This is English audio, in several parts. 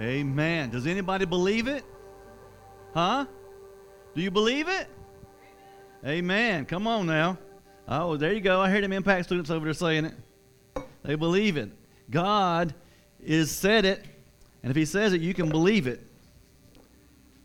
Amen. Does anybody believe it? Huh? Do you believe it? Amen. Come on now. Oh, there you go. I hear them impact students over there saying it. They believe it. God is said it, and if He says it, you can believe it.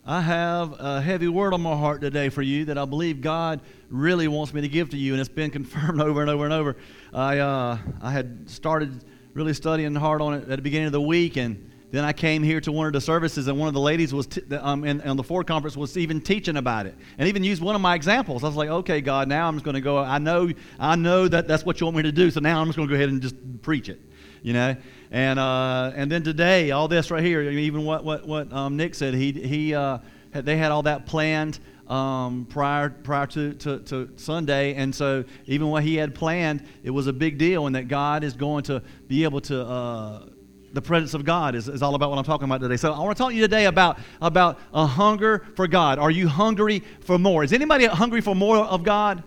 I have a heavy word on my heart today for you that I believe God really wants me to give to you, and it's been confirmed over and over and over. I uh, I had started really studying hard on it at the beginning of the week, and then I came here to one of the services, and one of the ladies was t- um, in, in the Ford conference was even teaching about it, and even used one of my examples. I was like, "Okay, God, now I'm just going to go. I know, I know that that's what you want me to do. So now I'm just going to go ahead and just preach it, you know." And uh, and then today, all this right here, even what what what um, Nick said, he he uh, had, they had all that planned um, prior prior to, to, to, Sunday, and so even what he had planned, it was a big deal, and that God is going to be able to. Uh, the presence of God is, is all about what I'm talking about today. So I want to talk to you today about, about a hunger for God. Are you hungry for more? Is anybody hungry for more of God?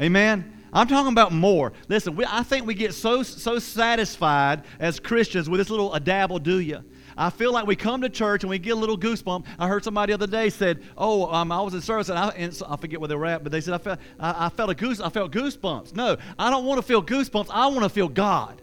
Amen. I'm talking about more. Listen, we, I think we get so so satisfied as Christians with this little a dabble do you. I feel like we come to church and we get a little goosebump. I heard somebody the other day said, "Oh, um, I was in service and I, and so, I forget where they were at, but they said I felt I, I felt a goose I felt goosebumps." No, I don't want to feel goosebumps. I want to feel God.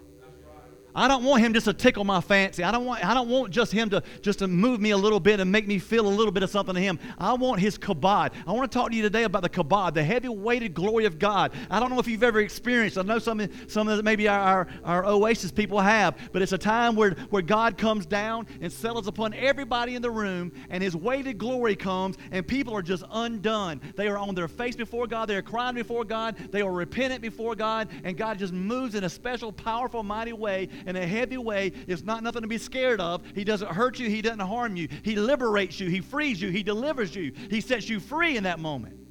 I don't want him just to tickle my fancy. I don't want, I don't want just him to just to move me a little bit and make me feel a little bit of something to him. I want his kabod. I want to talk to you today about the kabod, the heavy weighted glory of God. I don't know if you've ever experienced. I know some some that maybe our, our, our Oasis people have, but it's a time where, where God comes down and settles upon everybody in the room, and his weighted glory comes, and people are just undone. They are on their face before God, they are crying before God, they are repentant before God, and God just moves in a special, powerful, mighty way in a heavy way. It's not nothing to be scared of. He doesn't hurt you, He doesn't harm you. He liberates you, He frees you, He delivers you, He sets you free in that moment.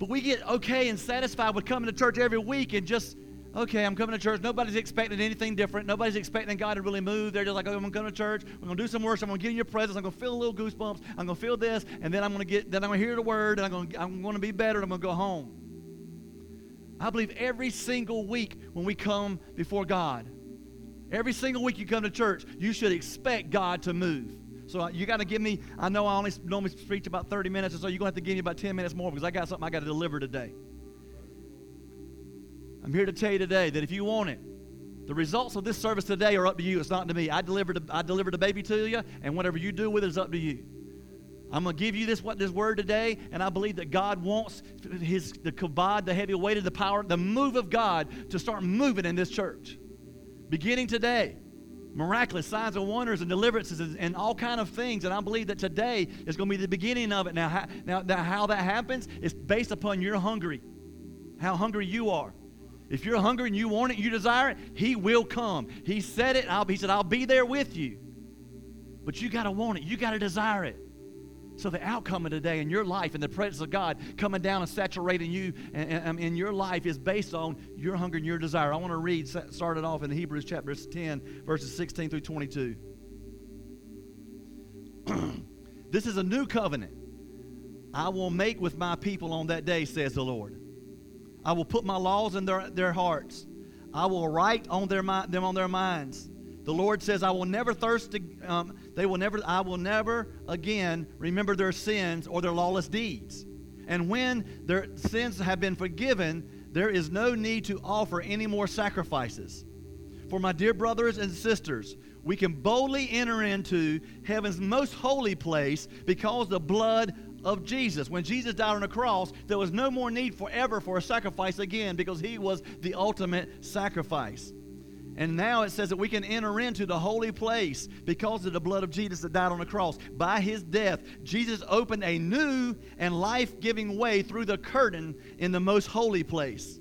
But we get okay and satisfied with coming to church every week and just, okay, I'm coming to church. Nobody's expecting anything different. Nobody's expecting God to really move. They're just like, oh, I'm going to come to church. We're going to do some worship. I'm going to get in your presence. I'm going to feel a little goosebumps. I'm going to feel this. And then I'm going to get, then I'm going to hear the word. And I'm going I'm going to be better. I'm going to go home. I believe every single week when we come before God, every single week you come to church, you should expect God to move. So uh, you got to give me, I know I only normally preach about 30 minutes, and so you're going to have to give me about 10 minutes more because I got something I got to deliver today. I'm here to tell you today that if you want it, the results of this service today are up to you. It's not to me. I delivered, I delivered the baby to you, and whatever you do with it is up to you. I'm going to give you this what this word today, and I believe that God wants his the kabod, the heavy weight of the power, the move of God to start moving in this church. Beginning today. Miraculous signs and wonders and deliverances and, and all kind of things. And I believe that today is going to be the beginning of it. Now, how, now that, how that happens is based upon your hungry, how hungry you are. If you're hungry and you want it, you desire it, He will come. He said it. I'll, he said, "I'll be there with you." But you got to want it. You got to desire it. So the outcome of today in your life and the presence of God coming down and saturating you and, in your life is based on your hunger and your desire. I want to read, started off in Hebrews chapter 10, verses 16 through 22. this is a new covenant I will make with my people on that day, says the Lord. I will put my laws in their, their hearts. I will write on their, them on their minds. The Lord says, I will never thirst, um, they will never, I will never again remember their sins or their lawless deeds. And when their sins have been forgiven, there is no need to offer any more sacrifices. For my dear brothers and sisters, we can boldly enter into heaven's most holy place because the blood of Jesus. When Jesus died on the cross, there was no more need forever for a sacrifice again because he was the ultimate sacrifice. And now it says that we can enter into the holy place because of the blood of Jesus that died on the cross. By his death, Jesus opened a new and life giving way through the curtain in the most holy place.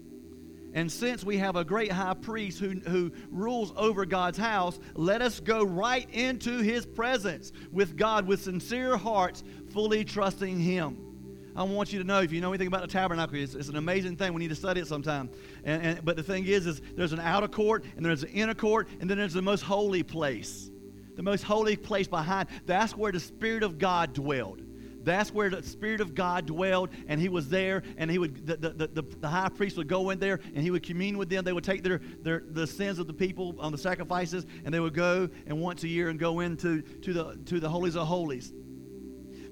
And since we have a great high priest who, who rules over God's house, let us go right into his presence with God with sincere hearts, fully trusting him. I want you to know if you know anything about the tabernacle, it's, it's an amazing thing. We need to study it sometime. And, and, but the thing is, is there's an outer court, and there's an inner court, and then there's the most holy place. The most holy place behind. That's where the Spirit of God dwelled. That's where the Spirit of God dwelled, and He was there, and He would the, the, the, the high priest would go in there and he would commune with them. They would take their, their the sins of the people on the sacrifices, and they would go and once a year and go into to the to the holies of holies.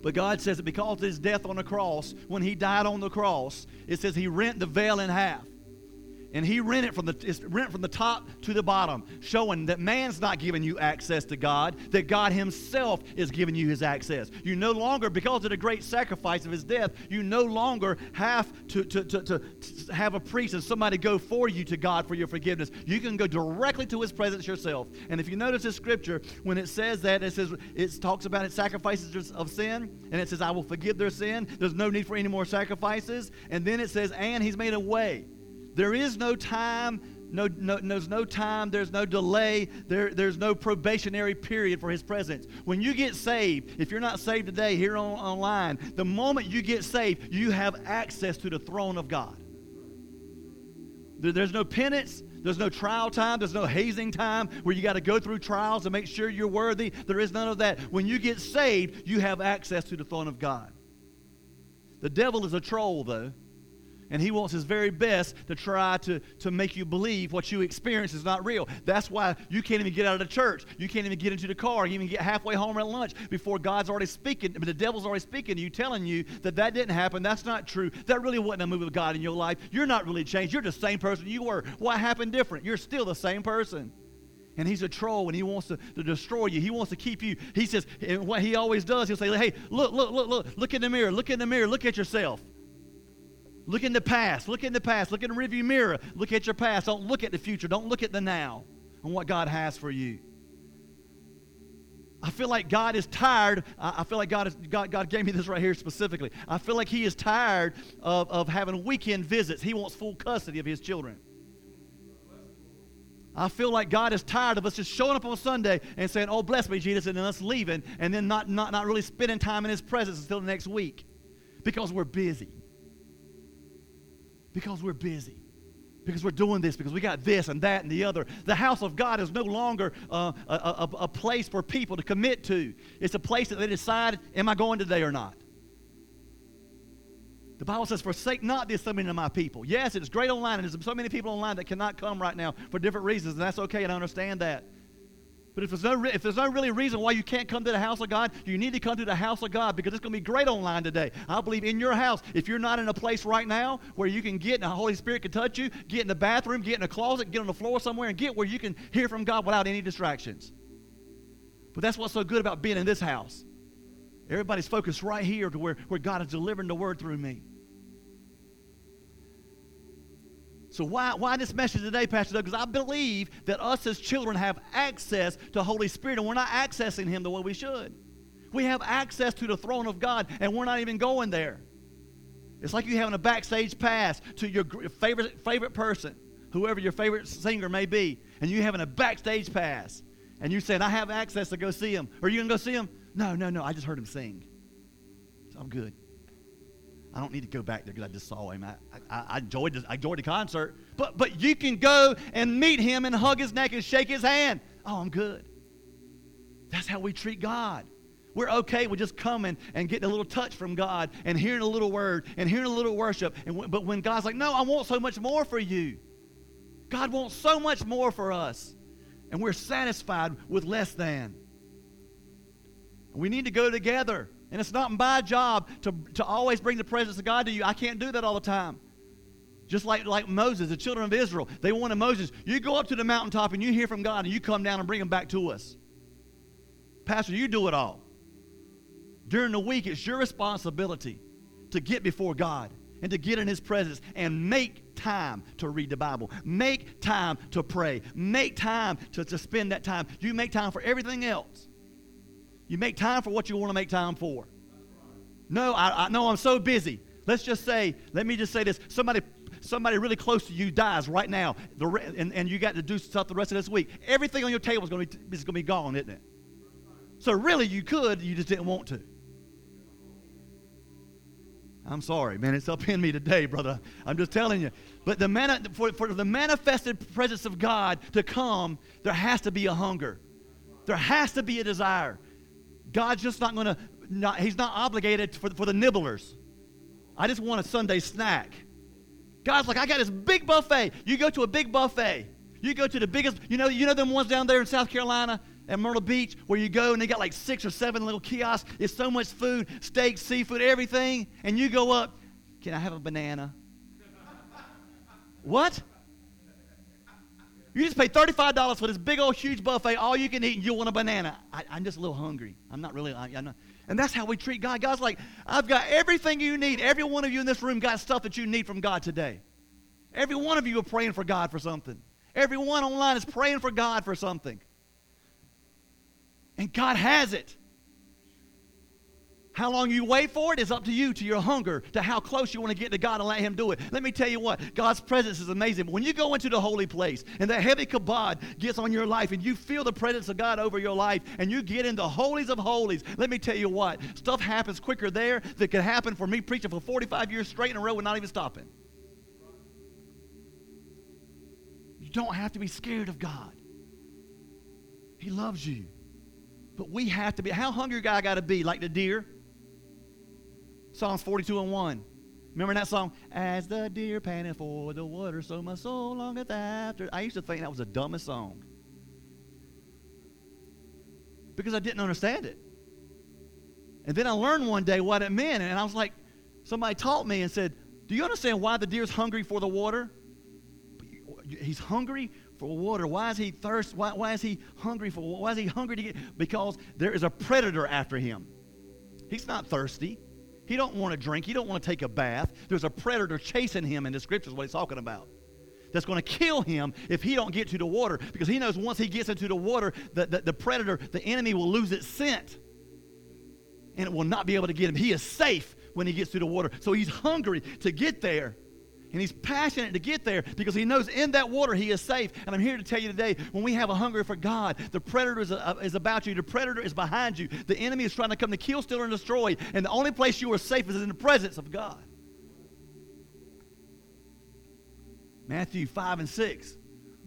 But God says that because of his death on the cross, when he died on the cross, it says he rent the veil in half and he rent it from the rent from the top to the bottom, showing that man's not giving you access to God, that God Himself is giving you His access. You no longer, because of the great sacrifice of His death, you no longer have to, to, to, to, to have a priest and somebody go for you to God for your forgiveness. You can go directly to His presence yourself. And if you notice this scripture, when it says that, it says it talks about it sacrifices of sin, and it says, "I will forgive their sin." There's no need for any more sacrifices. And then it says, "And He's made a way." There is no time, no, no, there's no time, there's no delay, there, there's no probationary period for his presence. When you get saved, if you're not saved today here on, online, the moment you get saved, you have access to the throne of God. There, there's no penance, there's no trial time. There's no hazing time where you got to go through trials to make sure you're worthy. There is none of that. When you get saved, you have access to the throne of God. The devil is a troll, though. And he wants his very best to try to, to make you believe what you experience is not real. That's why you can't even get out of the church. You can't even get into the car, you even get halfway home at lunch before God's already speaking. But the devil's already speaking to you, telling you that that didn't happen. That's not true. That really wasn't a move of God in your life. You're not really changed. You're the same person you were. What happened different? You're still the same person. And he's a troll and he wants to, to destroy you. He wants to keep you. He says, and what he always does, he'll say, hey, look, look, look, look, look in the mirror. Look in the mirror. Look at yourself. Look in the past. Look in the past. Look in the rearview mirror. Look at your past. Don't look at the future. Don't look at the now and what God has for you. I feel like God is tired. I feel like God, is, God, God gave me this right here specifically. I feel like He is tired of, of having weekend visits. He wants full custody of His children. I feel like God is tired of us just showing up on Sunday and saying, Oh, bless me, Jesus, and then us leaving, and then not, not, not really spending time in His presence until the next week because we're busy. Because we're busy. Because we're doing this, because we got this and that and the other. The house of God is no longer uh, a, a, a place for people to commit to. It's a place that they decide, am I going today or not? The Bible says, forsake not the assembling of my people. Yes, it's great online, and there's so many people online that cannot come right now for different reasons, and that's okay, and I understand that. But if there's, no re- if there's no really reason why you can't come to the house of God, you need to come to the house of God because it's going to be great online today. I believe in your house, if you're not in a place right now where you can get and the Holy Spirit can touch you, get in the bathroom, get in a closet, get on the floor somewhere, and get where you can hear from God without any distractions. But that's what's so good about being in this house. Everybody's focused right here to where, where God is delivering the word through me. So why, why this message today, Pastor Doug? Because I believe that us as children have access to Holy Spirit, and we're not accessing Him the way we should. We have access to the throne of God, and we're not even going there. It's like you having a backstage pass to your favorite favorite person, whoever your favorite singer may be, and you having a backstage pass, and you saying, "I have access to go see him." Are you gonna go see him? No, no, no. I just heard him sing, so I'm good. I don't need to go back there because I just saw him. I, I, I, enjoyed the, I enjoyed the concert. But, but you can go and meet him and hug his neck and shake his hand. Oh, I'm good. That's how we treat God. We're okay with just coming and getting a little touch from God and hearing a little word and hearing a little worship. And w- but when God's like, no, I want so much more for you. God wants so much more for us. And we're satisfied with less than. We need to go together. And it's not my job to, to always bring the presence of God to you. I can't do that all the time. Just like, like Moses, the children of Israel, they wanted Moses, you go up to the mountaintop and you hear from God and you come down and bring them back to us. Pastor, you do it all. During the week, it's your responsibility to get before God and to get in His presence and make time to read the Bible. Make time to pray. Make time to, to spend that time. You make time for everything else. You make time for what you want to make time for. No, I, know I'm so busy. Let's just say, let me just say this. Somebody somebody really close to you dies right now, the, and, and you got to do stuff the rest of this week. Everything on your table is going to be, is going to be gone, isn't it? So really, you could, you just didn't want to. I'm sorry, man. It's up in me today, brother. I'm just telling you. But the mani- for, for the manifested presence of God to come, there has to be a hunger. There has to be a desire. God's just not going to he's not obligated for, for the nibblers. I just want a Sunday snack. God's like, I got this big buffet. You go to a big buffet. You go to the biggest, you know, you know them ones down there in South Carolina at Myrtle Beach where you go and they got like six or seven little kiosks. It's so much food, steak, seafood, everything. And you go up, can I have a banana? what? You just pay $35 for this big old huge buffet, all you can eat, and you want a banana. I, am just a little hungry. I'm not really, I, am not. And that's how we treat God. God's like, I've got everything you need. Every one of you in this room got stuff that you need from God today. Every one of you are praying for God for something. Everyone online is praying for God for something. And God has it. How long you wait for it is up to you, to your hunger, to how close you want to get to God and let Him do it. Let me tell you what, God's presence is amazing. When you go into the holy place and that heavy kabod gets on your life and you feel the presence of God over your life and you get into holies of holies, let me tell you what, stuff happens quicker there that could happen for me preaching for 45 years straight in a row not even stopping. You don't have to be scared of God. He loves you. But we have to be. How hungry guy got to be? Like the deer? Psalms 42 and 1. Remember that song? As the deer panteth for the water, so my soul longeth after. I used to think that was the dumbest song. Because I didn't understand it. And then I learned one day what it meant, and I was like, somebody taught me and said, Do you understand why the deer's hungry for the water? He's hungry for water. Why is he thirst? Why, why is he hungry for? Why is he hungry to get? Because there is a predator after him. He's not thirsty. He don't want to drink. He don't want to take a bath. There's a predator chasing him in the scriptures, what he's talking about. That's going to kill him if he don't get to the water because he knows once he gets into the water, the, the, the predator, the enemy will lose its scent and it will not be able to get him. He is safe when he gets to the water. So he's hungry to get there. And he's passionate to get there because he knows in that water he is safe. And I'm here to tell you today when we have a hunger for God, the predator is, uh, is about you, the predator is behind you. The enemy is trying to come to kill, steal, and destroy. And the only place you are safe is in the presence of God. Matthew 5 and 6.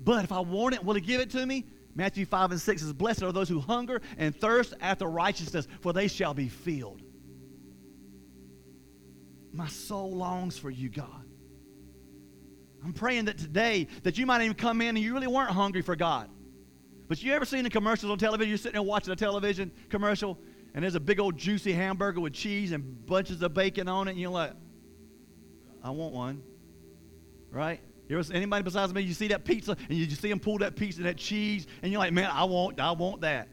But if I want it, will he give it to me? Matthew 5 and 6 is Blessed are those who hunger and thirst after righteousness, for they shall be filled. My soul longs for you, God. I'm praying that today that you might even come in and you really weren't hungry for God. But you ever seen the commercials on television? You're sitting there watching a television commercial and there's a big old juicy hamburger with cheese and bunches of bacon on it, and you're like, I want one. Right? You anybody besides me, you see that pizza and you see them pull that piece of that cheese, and you're like, man, I want, I want that.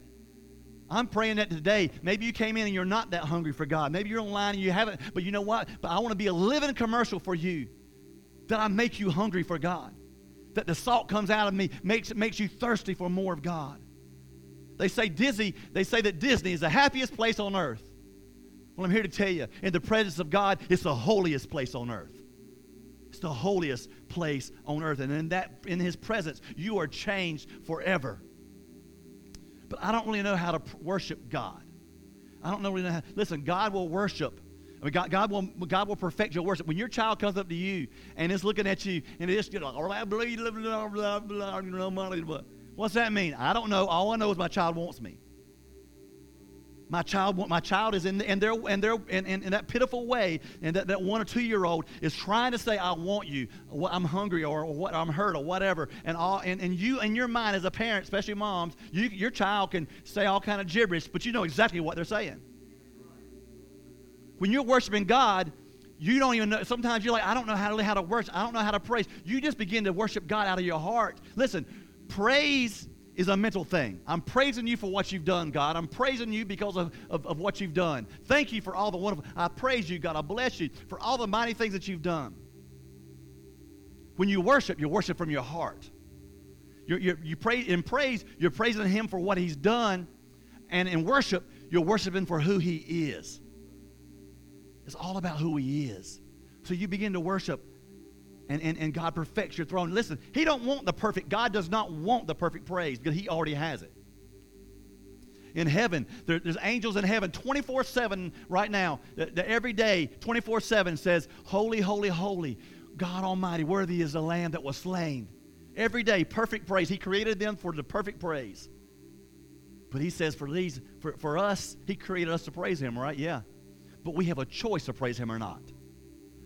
I'm praying that today. Maybe you came in and you're not that hungry for God. Maybe you're online and you haven't, but you know what? But I want to be a living commercial for you that I make you hungry for God. That the salt comes out of me, makes, makes you thirsty for more of God. They say Disney, they say that Disney is the happiest place on earth. Well, I'm here to tell you, in the presence of God, it's the holiest place on earth. It's the holiest place on earth. And in that in his presence, you are changed forever. But I don't really know how to worship God. I don't really know how. Listen, God will worship I mean, God, God, will, God will perfect your worship. When your child comes up to you and is looking at you and it's just like, what's that mean? I don't know. All I know is my child wants me. My child, my child is in, in their, in, their, in, in, in that pitiful way, and that, that one or two year old is trying to say, I want you, I'm hungry, or, or what, I'm hurt, or whatever. And, all, and, and you, in your mind as a parent, especially moms, you, your child can say all kind of gibberish, but you know exactly what they're saying. When you're worshiping God, you don't even know. Sometimes you're like, I don't know how to, how to worship. I don't know how to praise. You just begin to worship God out of your heart. Listen, praise is a mental thing. I'm praising you for what you've done, God. I'm praising you because of, of, of, what you've done. Thank you for all the wonderful. I praise you, God. I bless you for all the mighty things that you've done. When you worship, you worship from your heart. You're, you're, you pray in praise, you're praising Him for what He's done, and in worship, you're worshiping for who He is. It's all about who He is. So you begin to worship and, and, and God perfects your throne. Listen, He don't want the perfect, God does not want the perfect praise because He already has it. In heaven, there, there's angels in heaven 24 7 right now. That, that every day, 24 7 says, Holy, holy, holy, God Almighty, worthy is the Lamb that was slain. Every day, perfect praise. He created them for the perfect praise. But he says for these, for, for us, he created us to praise him, right? Yeah. But we have a choice to praise him or not.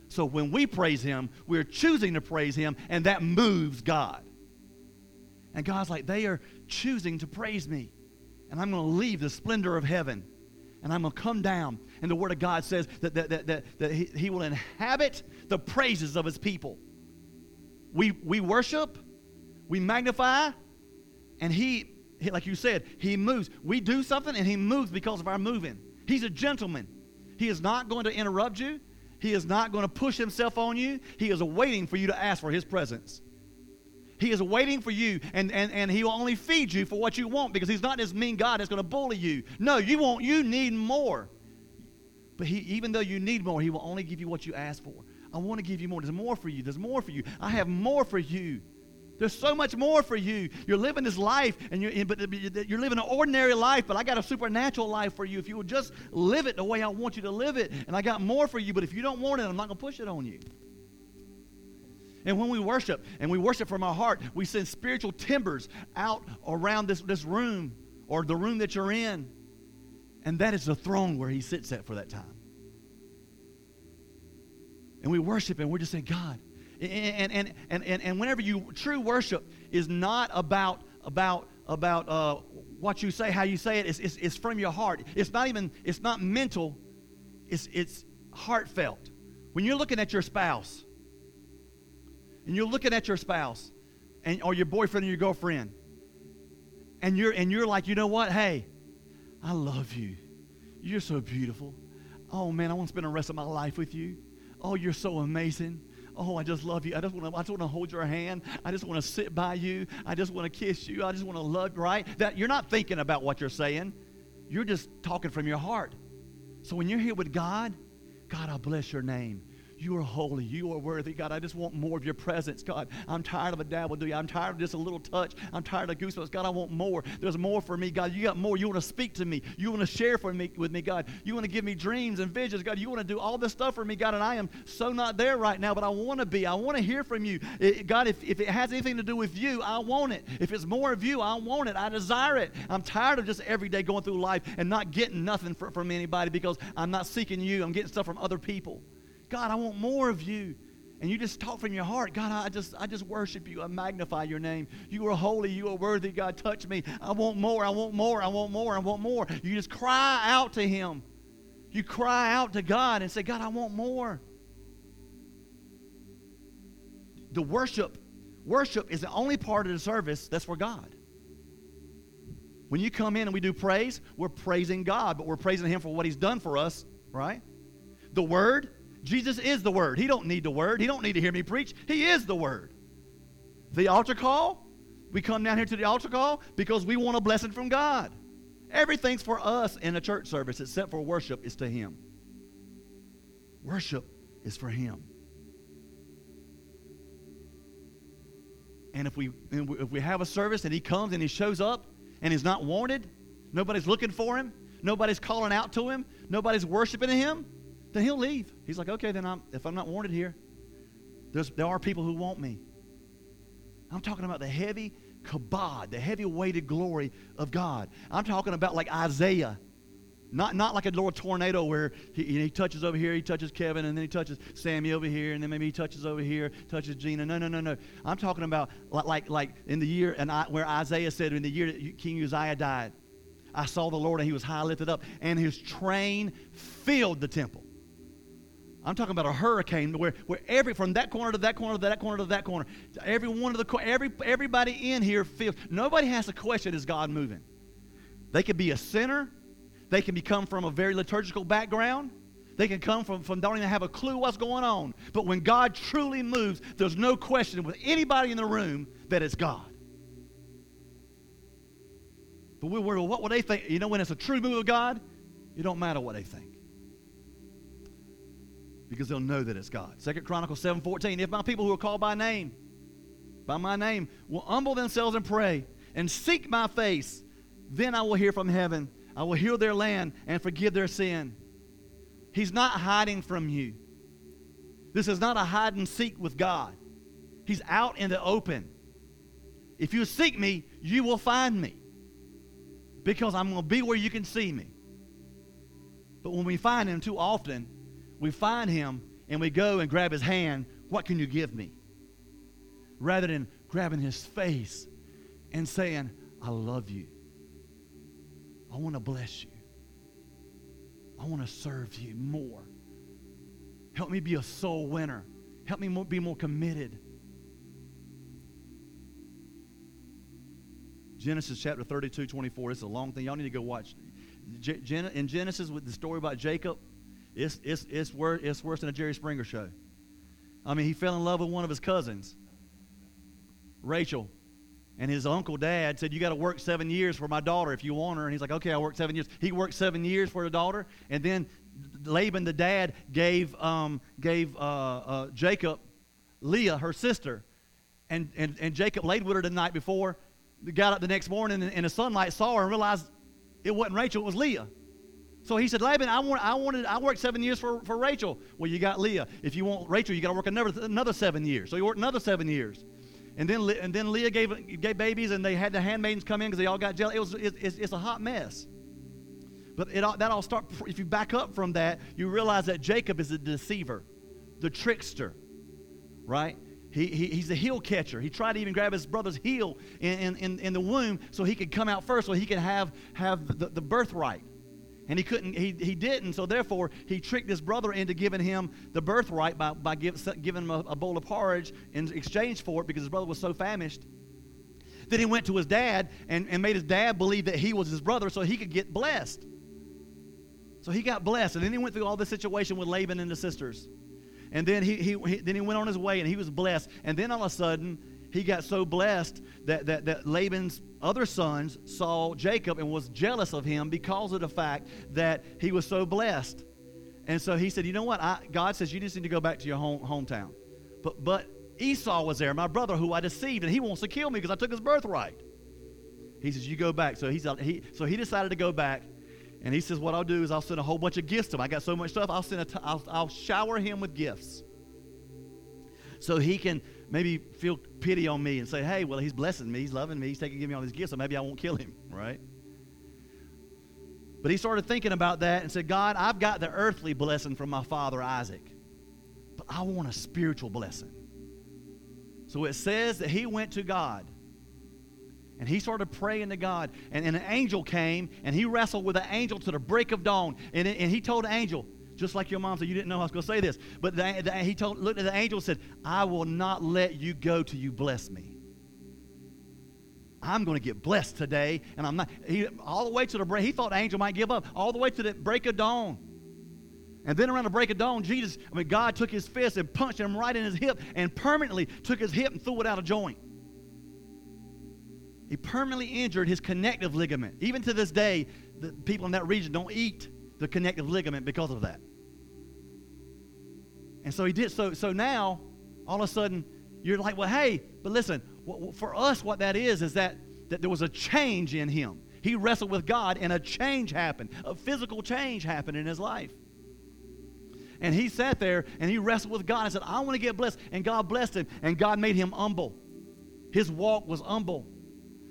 So when we praise him, we're choosing to praise him, and that moves God. And God's like, they are choosing to praise me. And I'm going to leave the splendor of heaven. And I'm going to come down. And the Word of God says that, that, that, that, that he, he will inhabit the praises of His people. We, we worship, we magnify, and he, he, like you said, He moves. We do something, and He moves because of our moving. He's a gentleman. He is not going to interrupt you. He is not going to push himself on you. He is waiting for you to ask for his presence. He is waiting for you, and, and, and He will only feed you for what you want because He's not this mean God that's going to bully you. No, you want you need more. But he, even though you need more, He will only give you what you ask for. I want to give you more. There's more for you. There's more for you. I have more for you. There's so much more for you. You're living this life, and you're, but you're living an ordinary life, but I got a supernatural life for you. If you will just live it the way I want you to live it, and I got more for you, but if you don't want it, I'm not going to push it on you. And when we worship, and we worship from our heart, we send spiritual timbers out around this, this room or the room that you're in. And that is the throne where he sits at for that time. And we worship and we're just saying, God. And, and, and, and, and whenever you, true worship is not about, about, about uh, what you say, how you say it, it's, it's, it's from your heart. It's not even, it's not mental, it's, it's heartfelt. When you're looking at your spouse, and you're looking at your spouse and or your boyfriend or your girlfriend and you're and you're like you know what? Hey i love you. You're so beautiful. Oh man i want to spend the rest of my life with you. Oh you're so amazing oh i just love you. I just want to i just want to hold your hand. I just want to sit by you. I just want to kiss you. I just want to love right? That you're not thinking about what you're saying. You're just talking from your heart. So when you're here with god god i bless your name you are holy. You are worthy, God. I just want more of your presence, God. I'm tired of a dabble, do you? I'm tired of just a little touch. I'm tired of goosebumps. God, I want more. There's more for me, God. You got more. You want to speak to me. You want to share for me with me, God. You want to give me dreams and visions, God. You want to do all this stuff for me, God. And I am so not there right now, but I want to be. I want to hear from you. It, God, if, if it has anything to do with you, I want it. If it's more of you, I want it. I desire it. I'm tired of just every day going through life and not getting nothing for, from anybody because I'm not seeking you. I'm getting stuff from other people. God, I want more of you. And you just talk from your heart. God, I just, I just worship you. I magnify your name. You are holy. You are worthy. God, touch me. I want more. I want more. I want more. I want more. You just cry out to him. You cry out to God and say, God, I want more. The worship, worship is the only part of the service that's for God. When you come in and we do praise, we're praising God, but we're praising Him for what He's done for us, right? The Word, Jesus is the Word. He don't need the Word. He don't need to hear me preach. He is the Word. The altar call, we come down here to the altar call because we want a blessing from God. Everything's for us in a church service except for worship is to Him. Worship is for Him. And if we, if we have a service and He comes and He shows up and He's not wanted, nobody's looking for Him, nobody's calling out to Him, nobody's worshiping Him, then he'll leave. He's like, okay, then I'm, if I'm not wanted here, there are people who want me. I'm talking about the heavy kabod, the heavy weighted glory of God. I'm talking about like Isaiah. Not, not like a little tornado where he, he touches over here, he touches Kevin, and then he touches Sammy over here, and then maybe he touches over here, touches Gina. No, no, no, no. I'm talking about like, like in the year and I, where Isaiah said in the year that King Uzziah died, I saw the Lord and he was high lifted up, and his train filled the temple. I'm talking about a hurricane where, where every from that corner to that corner to that corner to that corner, every one of the every everybody in here feels nobody has to question is God moving. They could be a sinner, they can become from a very liturgical background, they can come from, from don't even have a clue what's going on. But when God truly moves, there's no question with anybody in the room that it's God. But we were, what would they think? You know, when it's a true move of God, it don't matter what they think because they'll know that it's God. Second Chronicles 7:14. If my people who are called by name, by my name, will humble themselves and pray and seek my face, then I will hear from heaven. I will heal their land and forgive their sin. He's not hiding from you. This is not a hide and seek with God. He's out in the open. If you seek me, you will find me. because I'm going to be where you can see me. But when we find him too often, we find him and we go and grab his hand. What can you give me? Rather than grabbing his face and saying, I love you. I want to bless you. I want to serve you more. Help me be a soul winner. Help me be more committed. Genesis chapter 32, 24. It's a long thing. Y'all need to go watch. In Genesis, with the story about Jacob, it's, it's, it's, worse, it's worse than a Jerry Springer show. I mean, he fell in love with one of his cousins, Rachel. And his uncle dad said, You got to work seven years for my daughter if you want her. And he's like, Okay, I'll work seven years. He worked seven years for the daughter. And then Laban, the dad, gave, um, gave uh, uh, Jacob Leah, her sister. And, and, and Jacob laid with her the night before. Got up the next morning and the sunlight saw her and realized it wasn't Rachel, it was Leah. So he said, Laban, I, want, I, wanted, I worked seven years for, for Rachel. Well, you got Leah. If you want Rachel, you got to work another, another seven years. So he worked another seven years. And then, and then Leah gave, gave babies, and they had the handmaidens come in because they all got jealous. It was, it, it's, it's a hot mess. But it that all start, if you back up from that, you realize that Jacob is a deceiver, the trickster, right? He, he, he's a heel catcher. He tried to even grab his brother's heel in, in, in the womb so he could come out first, so he could have, have the, the birthright. And he couldn't, he, he didn't, so therefore he tricked his brother into giving him the birthright by, by give, giving him a, a bowl of porridge in exchange for it because his brother was so famished. Then he went to his dad and, and made his dad believe that he was his brother so he could get blessed. So he got blessed. And then he went through all this situation with Laban and the sisters. And then he, he, he, then he went on his way and he was blessed. And then all of a sudden, he got so blessed that, that, that Laban's other sons saw Jacob and was jealous of him because of the fact that he was so blessed. And so he said, You know what? I, God says you just need to go back to your home, hometown. But, but Esau was there, my brother who I deceived, and he wants to kill me because I took his birthright. He says, You go back. So, he's, he, so he decided to go back. And he says, What I'll do is I'll send a whole bunch of gifts to him. I got so much stuff, I'll, send a t- I'll, I'll shower him with gifts. So he can maybe feel pity on me and say, hey, well, he's blessing me, he's loving me, he's taking me all these gifts, so maybe I won't kill him, right? But he started thinking about that and said, God, I've got the earthly blessing from my father Isaac, but I want a spiritual blessing. So it says that he went to God and he started praying to God. And, and, an angel came and he wrestled with an angel to the break of dawn. And, and he told the angel, just like your mom said, you didn't know I was going to say this. But the, the, he told, looked at the angel and said, I will not let you go till you bless me. I'm going to get blessed today. And I'm not, he, all the way to the break, he thought the angel might give up, all the way to the break of dawn. And then around the break of dawn, Jesus, I mean, God took his fist and punched him right in his hip and permanently took his hip and threw it out of joint. He permanently injured his connective ligament. Even to this day, the people in that region don't eat the connective ligament because of that. And so he did. So, so now, all of a sudden, you're like, well, hey, but listen, for us, what that is, is that, that there was a change in him. He wrestled with God, and a change happened. A physical change happened in his life. And he sat there and he wrestled with God and said, I want to get blessed. And God blessed him, and God made him humble. His walk was humble.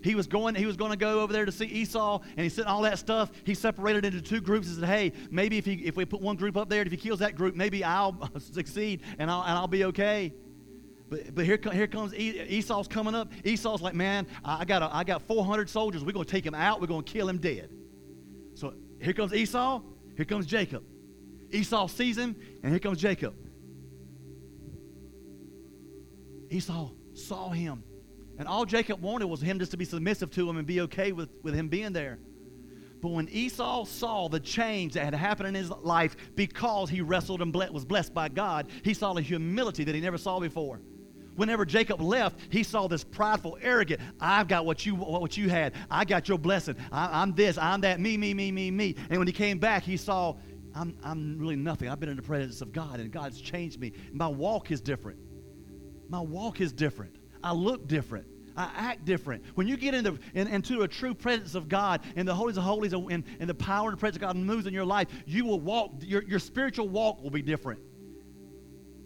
He was going, he was going to go over there to see Esau, and he said all that stuff. He separated into two groups and said, Hey, maybe if, he, if we put one group up there, and if he kills that group, maybe I'll succeed and I'll, and I'll be okay. But, but here, here comes Esau's coming up. Esau's like, Man, I got, a, I got 400 soldiers. We're going to take him out. We're going to kill him dead. So here comes Esau. Here comes Jacob. Esau sees him, and here comes Jacob. Esau saw him and all Jacob wanted was him just to be submissive to him and be okay with, with him being there. But when Esau saw the change that had happened in his life because he wrestled and was blessed by God, he saw the humility that he never saw before. Whenever Jacob left, he saw this prideful, arrogant, I've got what you, what you had. I got your blessing. I, am this, I'm that, me, me, me, me, me. And when he came back, he saw, I'm, I'm really nothing. I've been in the presence of God, and God's changed me. My walk is different. My walk is different. I look different. I act different. When you get into, in, into a true presence of God and the holies of holies and, and the power and presence of God moves in your life, you will walk, your, your spiritual walk will be different.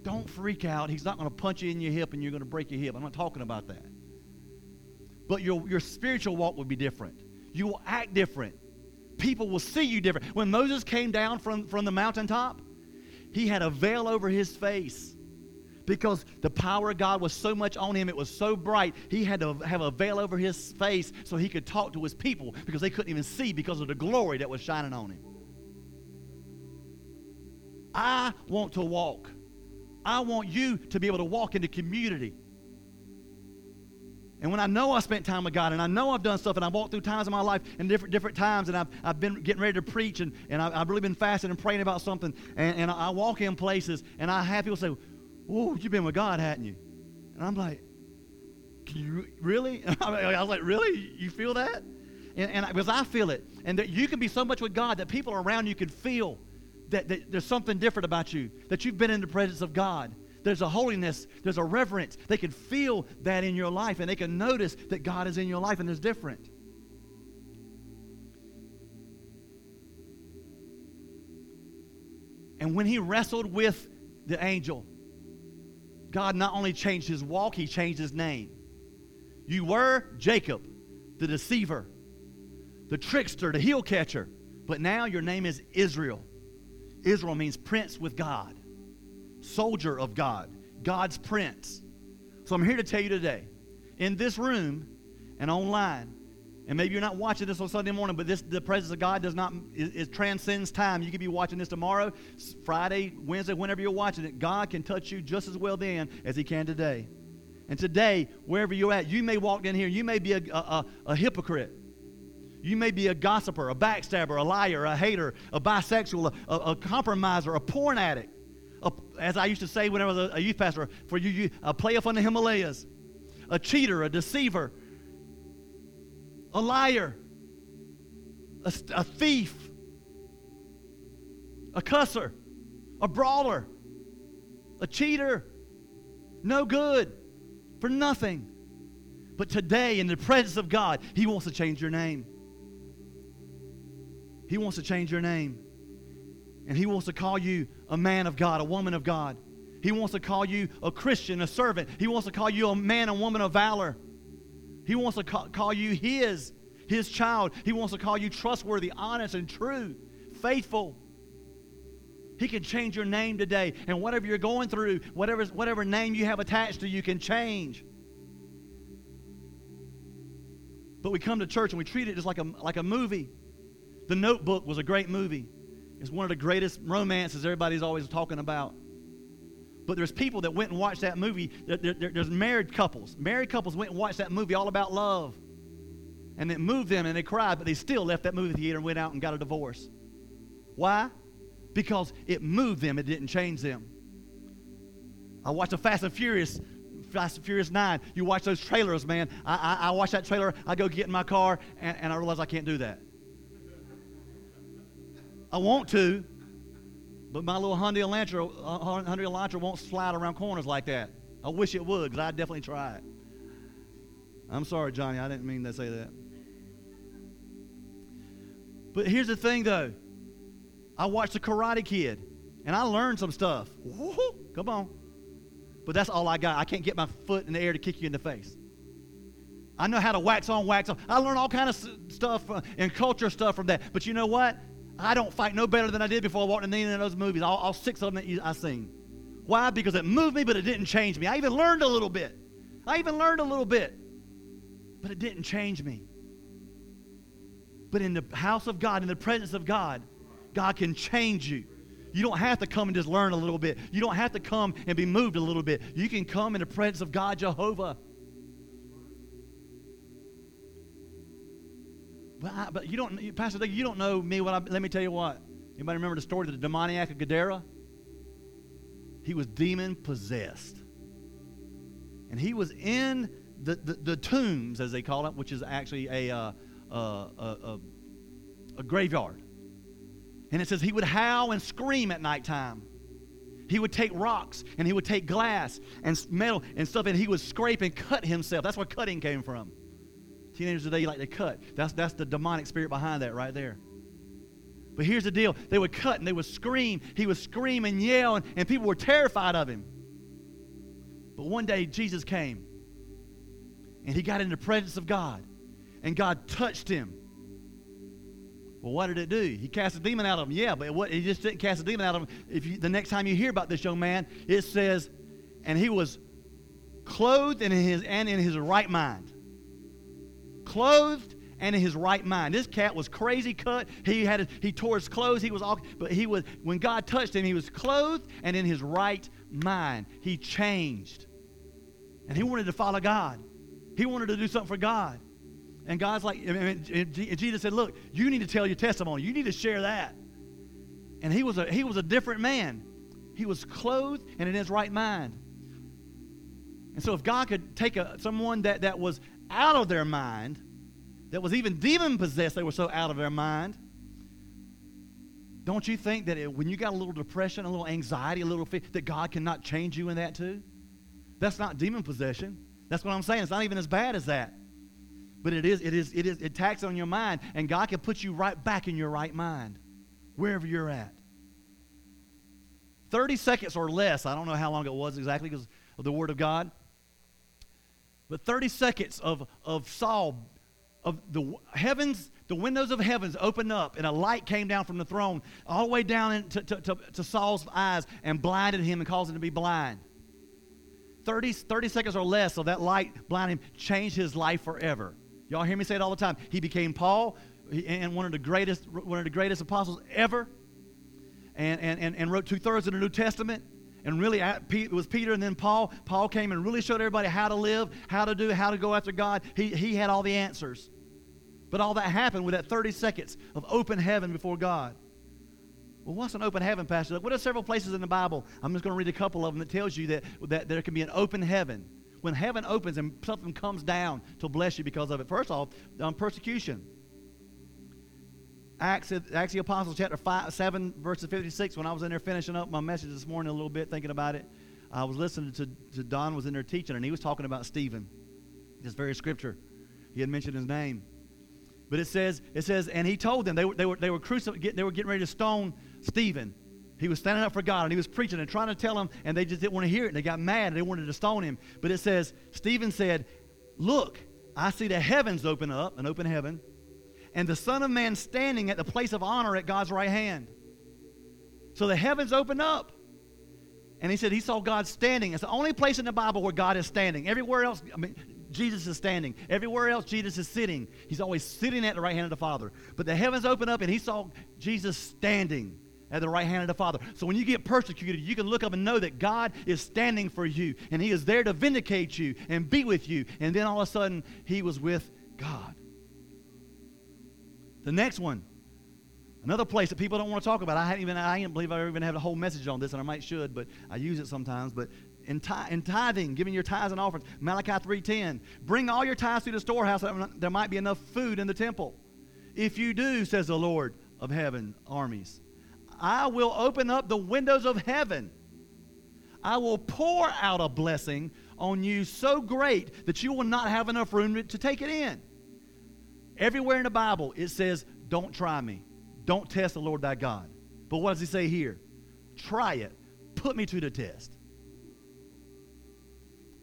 Don't freak out. He's not going to punch you in your hip and you're going to break your hip. I'm not talking about that. But your, your spiritual walk will be different. You will act different. People will see you different. When Moses came down from, from the mountaintop, he had a veil over his face because the power of God was so much on him, it was so bright, he had to have a veil over his face so he could talk to his people because they couldn't even see because of the glory that was shining on him. I want to walk. I want you to be able to walk into community. And when I know I spent time with God and I know I've done stuff and I've walked through times in my life in different, different times and I've, I've been getting ready to preach and, and I've, I've really been fasting and praying about something and, and I walk in places and I have people say, Whoa, you've been with God, hadn't you? And I'm like, Can you really? I was like, Really? You feel that? And, and because I feel it. And that you can be so much with God that people around you can feel that, that there's something different about you, that you've been in the presence of God. There's a holiness, there's a reverence. They can feel that in your life, and they can notice that God is in your life and is different. And when he wrestled with the angel, God not only changed his walk, he changed his name. You were Jacob, the deceiver, the trickster, the heel catcher, but now your name is Israel. Israel means prince with God, soldier of God, God's prince. So I'm here to tell you today, in this room and online, and maybe you're not watching this on Sunday morning, but this the presence of God does not it, it, transcends time. You could be watching this tomorrow, Friday, Wednesday, whenever you're watching it. God can touch you just as well then as He can today. And today, wherever you're at, you may walk in here. You may be a, a, a, hypocrite. You may be a gossiper, a backstabber, a liar, a hater, a bisexual, a, a compromiser, a porn addict. As I used to say when I was a, youth pastor, for you, you, uh, a player from the Himalayas, a cheater, a deceiver, a liar, a, a thief, a cusser, a brawler, a cheater, no good, for nothing. But today, in the presence of God, He wants to change your name. He wants to change your name. And He wants to call you a man of God, a woman of God. He wants to call you a Christian, a servant. He wants to call you a man and woman of valor. He wants to call, you His, His child. He wants to call you trustworthy, honest, and true, faithful. He can change your name today. And whatever you're going through, whatever, whatever name you have attached to you can change. But we come to church and we treat it just like a, like a movie. The Notebook was a great movie. It's one of the greatest romances everybody's always talking about. But there's people that went and watched that movie. There, there, there's married couples. Married couples went and watched that movie all about love. And it moved them and they cried, but they still left that movie theater and went out and got a divorce. Why? Because it moved them, it didn't change them. I watched a Fast and Furious Fast and Furious 9. You watch those trailers, man. I, I, I watch that trailer. I go get in my car, and, and I realize I can't do that. I want to, but my little Hyundai Elantra, uh, Hyundai Elantra won't slide around corners like that. I wish it would, because I'd definitely try it. I'm sorry, Johnny. I didn't mean to say that. But here's the thing, though. I watched The Karate Kid, and I learned some stuff. Woo-hoo, come on. But that's all I got. I can't get my foot in the air to kick you in the face. I know how to wax on, wax off. I learned all kind of stuff uh, and culture stuff from that. But you know what? I don't fight no better than I did before I walked in any of those movies, all, all six of them that I seen. Why? Because it moved me, but it didn't change me. I even learned a little bit. I even learned a little bit, but it didn't change me. But in the house of God, in the presence of God, God can change you. You don't have to come and just learn a little bit. You don't have to come and be moved a little bit. You can come in the presence of God Jehovah But, you don't, Pastor Doug, you don't know me. What I, let me tell you what. Anybody remember the story of the demoniac of Gadara? He was demon possessed. And he was in the, the, the tombs, as they call it, which is actually a, uh, uh, a, a graveyard. And it says he would howl and scream at nighttime. He would take rocks and he would take glass and metal and stuff and he would scrape and cut himself. That's where cutting came from. Teenagers today like to cut. That's, that's the demonic spirit behind that right there. But here's the deal they would cut and they would scream. He would scream and yell, and, and people were terrified of him. But one day, Jesus came and he got in the presence of God, and God touched him Well, what did it do? He cast a demon out of him. Yeah, but what, he just didn't cast a demon out of him. If you, the next time you hear about this young man, it says, and he was clothed in his and in his right mind. Clothed and in his right mind. This cat was crazy cut. He had he tore his clothes. He was all, but he was when God touched him, he was clothed and in his right mind. He changed, and he wanted to follow God. He wanted to do something for God. And God's like, and Jesus said, Look, you need to tell your testimony. You need to share that. And he was a, he was a different man. He was clothed and in his right mind. And so if God could take a, someone that, that was out of their mind, that was even demon possessed, they were so out of their mind, don't you think that it, when you got a little depression, a little anxiety, a little fear, that God cannot change you in that too? That's not demon possession. That's what I'm saying. It's not even as bad as that. But it is, it is, it is, it attacks on your mind, and God can put you right back in your right mind, wherever you're at. 30 seconds or less, I don't know how long it was exactly because of the Word of God, but 30 seconds of, of Saul, of the heavens, the windows of heavens opened up, and a light came down from the throne all the way down into, to, to, to Saul's eyes and blinded him and caused him to be blind. 30, 30 seconds or less of that light blinding him changed his life forever. Y'all hear me say it all the time. He became Paul and one of the greatest, one of the greatest apostles ever, and, and, and, and wrote two thirds of the New Testament. And really, it was Peter and then Paul. Paul came and really showed everybody how to live, how to do, how to go after God. He, he had all the answers. But all that happened with that 30 seconds of open heaven before God. Well, what's an open heaven, Pastor? Look, What are several places in the Bible? I'm just going to read a couple of them that tells you that, that there can be an open heaven when heaven opens and something comes down to bless you because of it. First off, um, persecution. Acts, Acts the Apostles, chapter five, 7, verses 56. When I was in there finishing up my message this morning a little bit, thinking about it, I was listening to, to Don was in there teaching, and he was talking about Stephen, this very scripture. He had mentioned his name. But it says, it says, and he told them they were, they were, they were, crucif- they were getting ready to stone Stephen. He was standing up for God and he was preaching and trying to tell them, and they just didn't want to hear it. And they got mad and they wanted to stone him. But it says, Stephen said, Look, I see the heavens open up, an open heaven, and the Son of Man standing at the place of honor at God's right hand. So the heavens open up. And he said he saw God standing. It's the only place in the Bible where God is standing. Everywhere else, I mean, Jesus is standing. Everywhere else, Jesus is sitting. He's always sitting at the right hand of the Father. But the heavens open up and he saw Jesus standing at the right hand of the Father. So when you get persecuted, you can look up and know that God is standing for you and He is there to vindicate you and be with you. And then all of a sudden, He was with God. The next one, another place that people don't want to talk about. I haven't even I can't believe I even have a whole message on this, and I might should, but I use it sometimes. But in tithing, giving your tithes and offerings, Malachi 3:10, bring all your tithes to the storehouse that there might be enough food in the temple. If you do, says the Lord of heaven armies, I will open up the windows of heaven. I will pour out a blessing on you so great that you will not have enough room to take it in. Everywhere in the Bible, it says, Don't try me. Don't test the Lord thy God. But what does he say here? Try it. Put me to the test.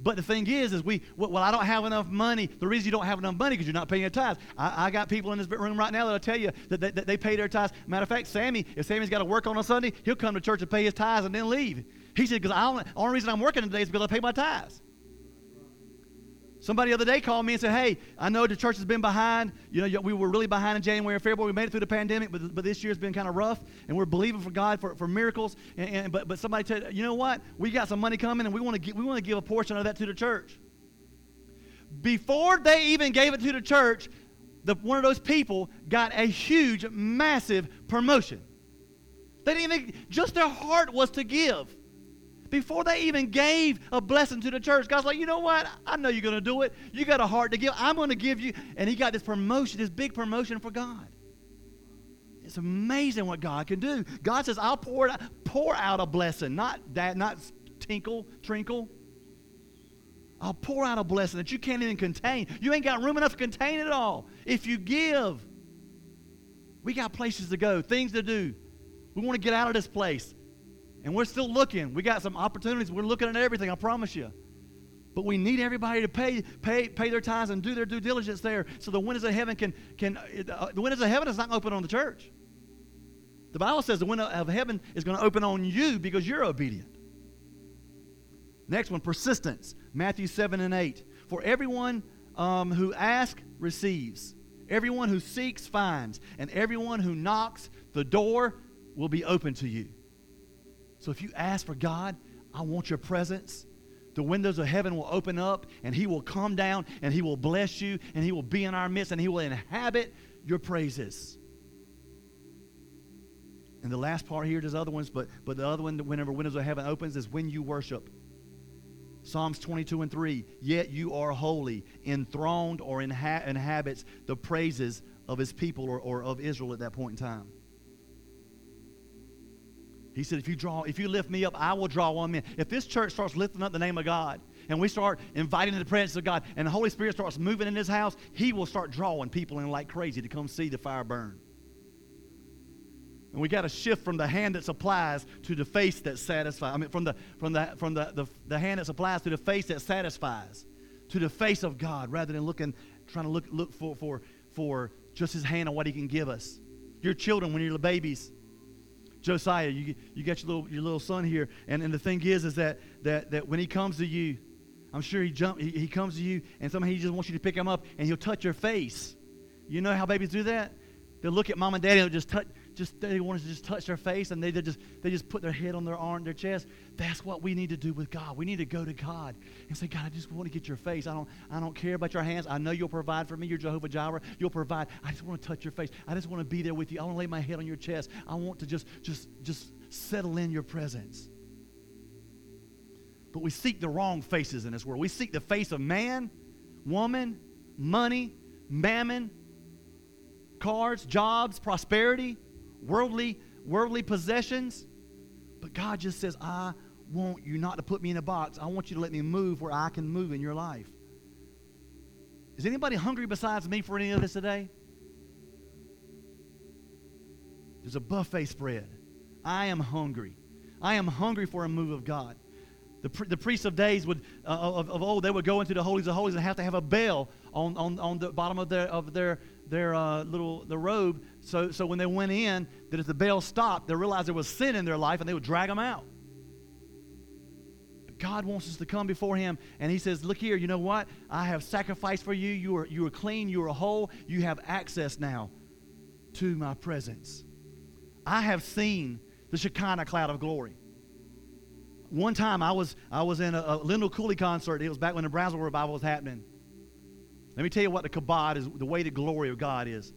But the thing is, is we, well, I don't have enough money. The reason you don't have enough money because you're not paying your tithes. I, I, got people in this room right now that'll tell you that they, that they pay their tithes. Matter of fact, Sammy, if Sammy's got to work on a Sunday, he'll come to church and pay his tithes and then leave. He said, because the only reason I'm working today is because I pay my tithes. Somebody the other day called me and said, Hey, I know the church has been behind. You know, we were really behind in January and February. We made it through the pandemic, but, but this year's been kind of rough, and we're believing for God for, for miracles. And, and, but, but somebody said, You know what? We got some money coming, and we want to we want to give a portion of that to the church before they even gave it to the church, the, one of those people got a huge, massive promotion. They didn't even, just their heart was to give. Before they even gave a blessing to the church, God's like, you know what? I know you're going to do it. You got a heart to give. I'm going to give you. And he got this promotion, this big promotion for God. It's amazing what God can do. God says, I'll pour, it, pour out a blessing, not that, not tinkle, trinkle. I'll pour out a blessing that you can't even contain. You ain't got room enough to contain it all. If you give, we got places to go, things to do. We want to get out of this place. And we're still looking. We got some opportunities. We're looking at everything, I promise you. But we need everybody to pay, pay, pay their tithes and do their due diligence there so the windows of heaven can, can uh, the windows of heaven is not open on the church. The Bible says the window of heaven is going to open on you because you're obedient. Next one, persistence. Matthew 7 and 8. For everyone um, who asks receives, everyone who seeks finds, and everyone who knocks, the door will be open to you. So if you ask for God, I want your presence, the windows of heaven will open up and He will come down and He will bless you and He will be in our midst and He will inhabit your praises. And the last part here, there's other ones, but, but the other one, whenever windows of heaven opens, is when you worship. Psalms 22 and 3 Yet you are holy, enthroned or inha- inhabits the praises of his people or, or of Israel at that point in time. He said, if you draw, if you lift me up, I will draw one man. If this church starts lifting up the name of God and we start inviting the presence of God and the Holy Spirit starts moving in this house, He will start drawing people in like crazy to come see the fire burn. And we got to shift from the hand that supplies to the face that satisfies. I mean, from the from the from the, the, the hand that supplies to the face that satisfies, to the face of God, rather than looking, trying to look look for for for just His hand on what He can give us. Your children, when you're the babies, Josiah, you, you got your little, your little son here. And, and the thing is, is that, that, that when he comes to you, I'm sure he, jump, he, he comes to you and somehow he just wants you to pick him up and he'll touch your face. You know how babies do that? They'll look at mom and daddy and they'll just touch, just they want to just touch their face and they, they just they just put their head on their arm, their chest. That's what we need to do with God. We need to go to God and say, God, I just want to get your face. I don't I don't care about your hands. I know you'll provide for me. You're Jehovah Jireh. You'll provide. I just want to touch your face. I just want to be there with you. I want to lay my head on your chest. I want to just just just settle in your presence. But we seek the wrong faces in this world. We seek the face of man, woman, money, mammon, cars, jobs, prosperity worldly, worldly possessions. But God just says, I want you not to put me in a box. I want you to let me move where I can move in your life. Is anybody hungry besides me for any of this today? There's a buffet spread. I am hungry. I am hungry for a move of God. The, the priests of days would uh, of, of old they would go into the holies of holies and have to have a bell on, on, on the bottom of their of their their uh, little the robe so, so when they went in, that if the bell stopped, they realized there was sin in their life and they would drag them out. But God wants us to come before Him and He says, Look here, you know what? I have sacrificed for you. You are, you are clean. You are whole. You have access now to my presence. I have seen the Shekinah cloud of glory. One time I was, I was in a, a Lindell Cooley concert. It was back when the Brownsville revival was happening. Let me tell you what the kabod is, the way the glory of God is.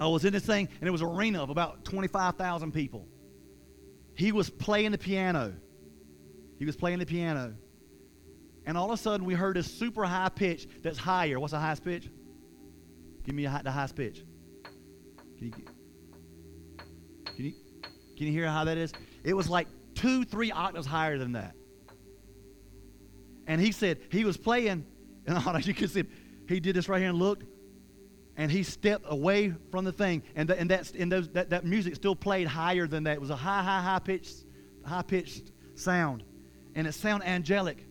I was in this thing, and it was an arena of about 25,000 people. He was playing the piano. He was playing the piano. And all of a sudden, we heard this super high pitch that's higher. What's the highest pitch? Give me high, the highest pitch. Can you, can, you, can you hear how that is? It was like two, three octaves higher than that. And he said, he was playing, and all you could see, he did this right here and looked, and he stepped away from the thing, and, the, and, that's, and those, that, that music still played higher than that. It was a high, high, high pitched, high pitched sound, and it sounded angelic.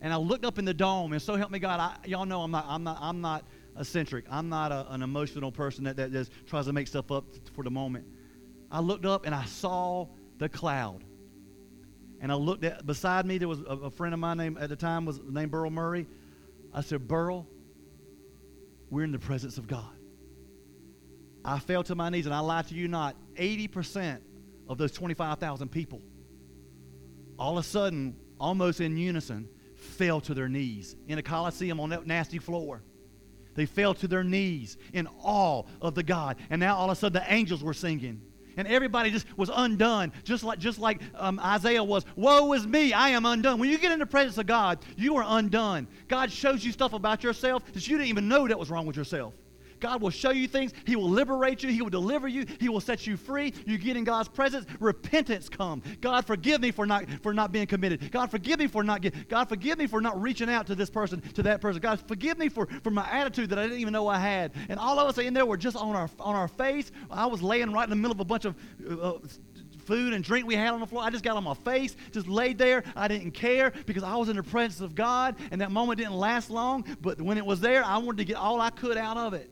And I looked up in the dome, and so help me God, I, y'all know I'm not, I'm not, I'm not eccentric. I'm not a, an emotional person that, that just tries to make stuff up for the moment. I looked up and I saw the cloud. And I looked at beside me. There was a, a friend of mine named at the time was named Burl Murray. I said, Burl, we're in the presence of God. I fell to my knees, and I lie to you not, 80% of those 25,000 people, all of a sudden, almost in unison, fell to their knees in a coliseum on that nasty floor. They fell to their knees in awe of the God. And now all of a sudden the angels were singing and everybody just was undone, just like, just like um, Isaiah was. Woe is me, I am undone. When you get in the presence of God, you are undone. God shows you stuff about yourself that you didn't even know that was wrong with yourself. God will show you things. He will liberate you. He will deliver you. He will set you free. You get in God's presence. Repentance come. God forgive me for not for not being committed. God forgive me for not get, God forgive me for not reaching out to this person, to that person. God forgive me for, for my attitude that I didn't even know I had. And all of us in there were just on our on our face. I was laying right in the middle of a bunch of uh, food and drink we had on the floor. I just got on my face, just laid there. I didn't care because I was in the presence of God, and that moment didn't last long. But when it was there, I wanted to get all I could out of it.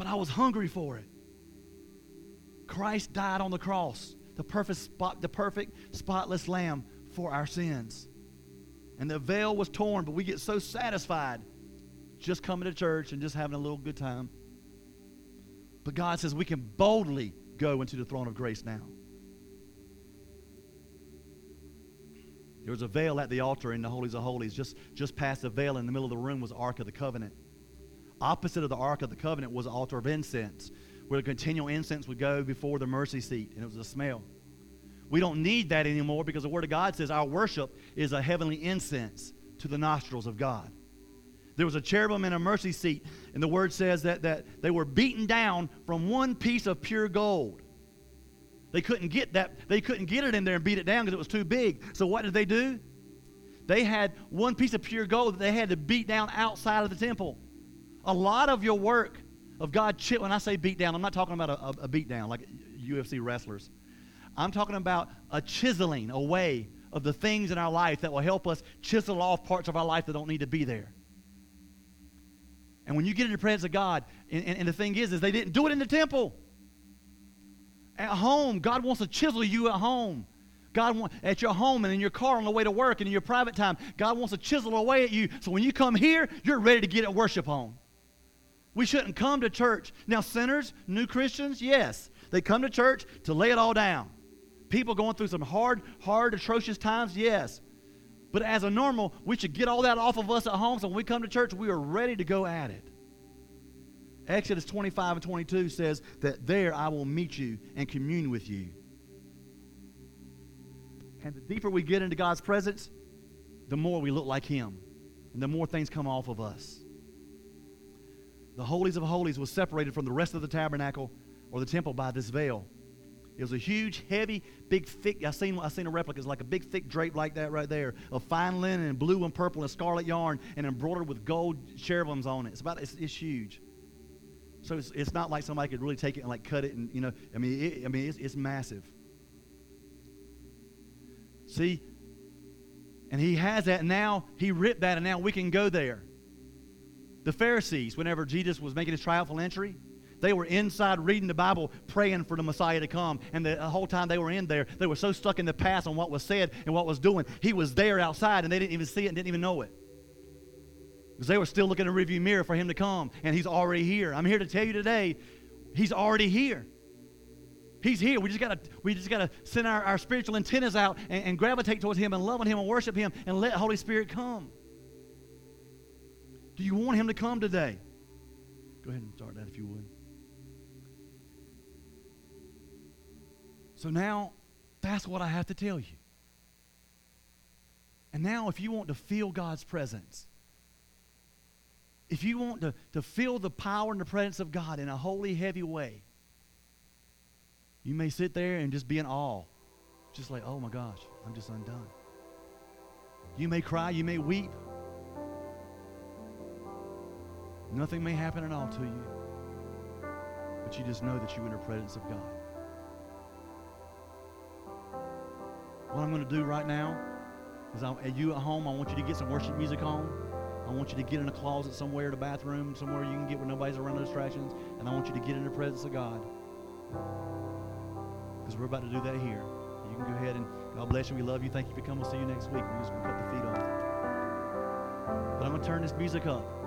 But I was hungry for it. Christ died on the cross, the perfect spot, the perfect spotless lamb for our sins. And the veil was torn, but we get so satisfied just coming to church and just having a little good time. But God says we can boldly go into the throne of grace now. There was a veil at the altar in the Holies of Holies. Just, just past the veil in the middle of the room was the Ark of the Covenant. Opposite of the Ark of the Covenant was the altar of incense, where the continual incense would go before the mercy seat, and it was a smell. We don't need that anymore because the Word of God says our worship is a heavenly incense to the nostrils of God. There was a cherubim and a mercy seat, and the word says that, that they were beaten down from one piece of pure gold. They couldn't get that, they couldn't get it in there and beat it down because it was too big. So what did they do? They had one piece of pure gold that they had to beat down outside of the temple. A lot of your work of God, when I say beat down, I'm not talking about a, a, beat down like UFC wrestlers. I'm talking about a chiseling away of the things in our life that will help us chisel off parts of our life that don't need to be there. And when you get in the presence of God, and, and, and, the thing is, is they didn't do it in the temple. At home, God wants to chisel you at home. God at your home and in your car on the way to work and in your private time. God wants to chisel away at you. So when you come here, you're ready to get at worship on. We shouldn't come to church. Now, sinners, new Christians, yes, they come to church to lay it all down. People going through some hard, hard, atrocious times, yes. But as a normal, we should get all that off of us at home so when we come to church, we are ready to go at it. Exodus 25 and 22 says that there I will meet you and commune with you. And the deeper we get into God's presence, the more we look like Him, and the more things come off of us. The holies of holies was separated from the rest of the tabernacle or the temple by this veil. It was a huge, heavy, big, thick. I seen I seen a replica. It's like a big, thick drape like that right there of fine linen and blue and purple and scarlet yarn and embroidered with gold cherubims on it. It's about it's, it's huge. So it's, it's not like somebody could really take it and like cut it and you know. I mean, it, I mean it's, it's massive. See, and he has that. And now he ripped that, and now we can go there. The Pharisees, whenever Jesus was making his triumphal entry, they were inside reading the Bible, praying for the Messiah to come. And the whole time they were in there, they were so stuck in the past on what was said and what was doing. He was there outside, and they didn't even see it and didn't even know it. Because they were still looking in a review mirror for him to come, and he's already here. I'm here to tell you today, he's already here. He's here. We just gotta we just gotta send our, our spiritual antennas out and, and gravitate towards him and love on him and worship him and let Holy Spirit come. Do you want him to come today? Go ahead and start that if you would. So now, that's what I have to tell you. And now, if you want to feel God's presence, if you want to, to feel the power and the presence of God in a holy, heavy way, you may sit there and just be in awe. Just like, oh my gosh, I'm just undone. You may cry, you may weep. Nothing may happen at all to you. But you just know that you're in the presence of God. What I'm going to do right now is I, you at home, I want you to get some worship music on. I want you to get in a closet somewhere, the bathroom, somewhere you can get where nobody's around, no distractions. And I want you to get in the presence of God. Because we're about to do that here. You can go ahead and God bless you. We love you. Thank you for coming. We'll see you next week. We're just going to cut the feet off. But I'm going to turn this music up.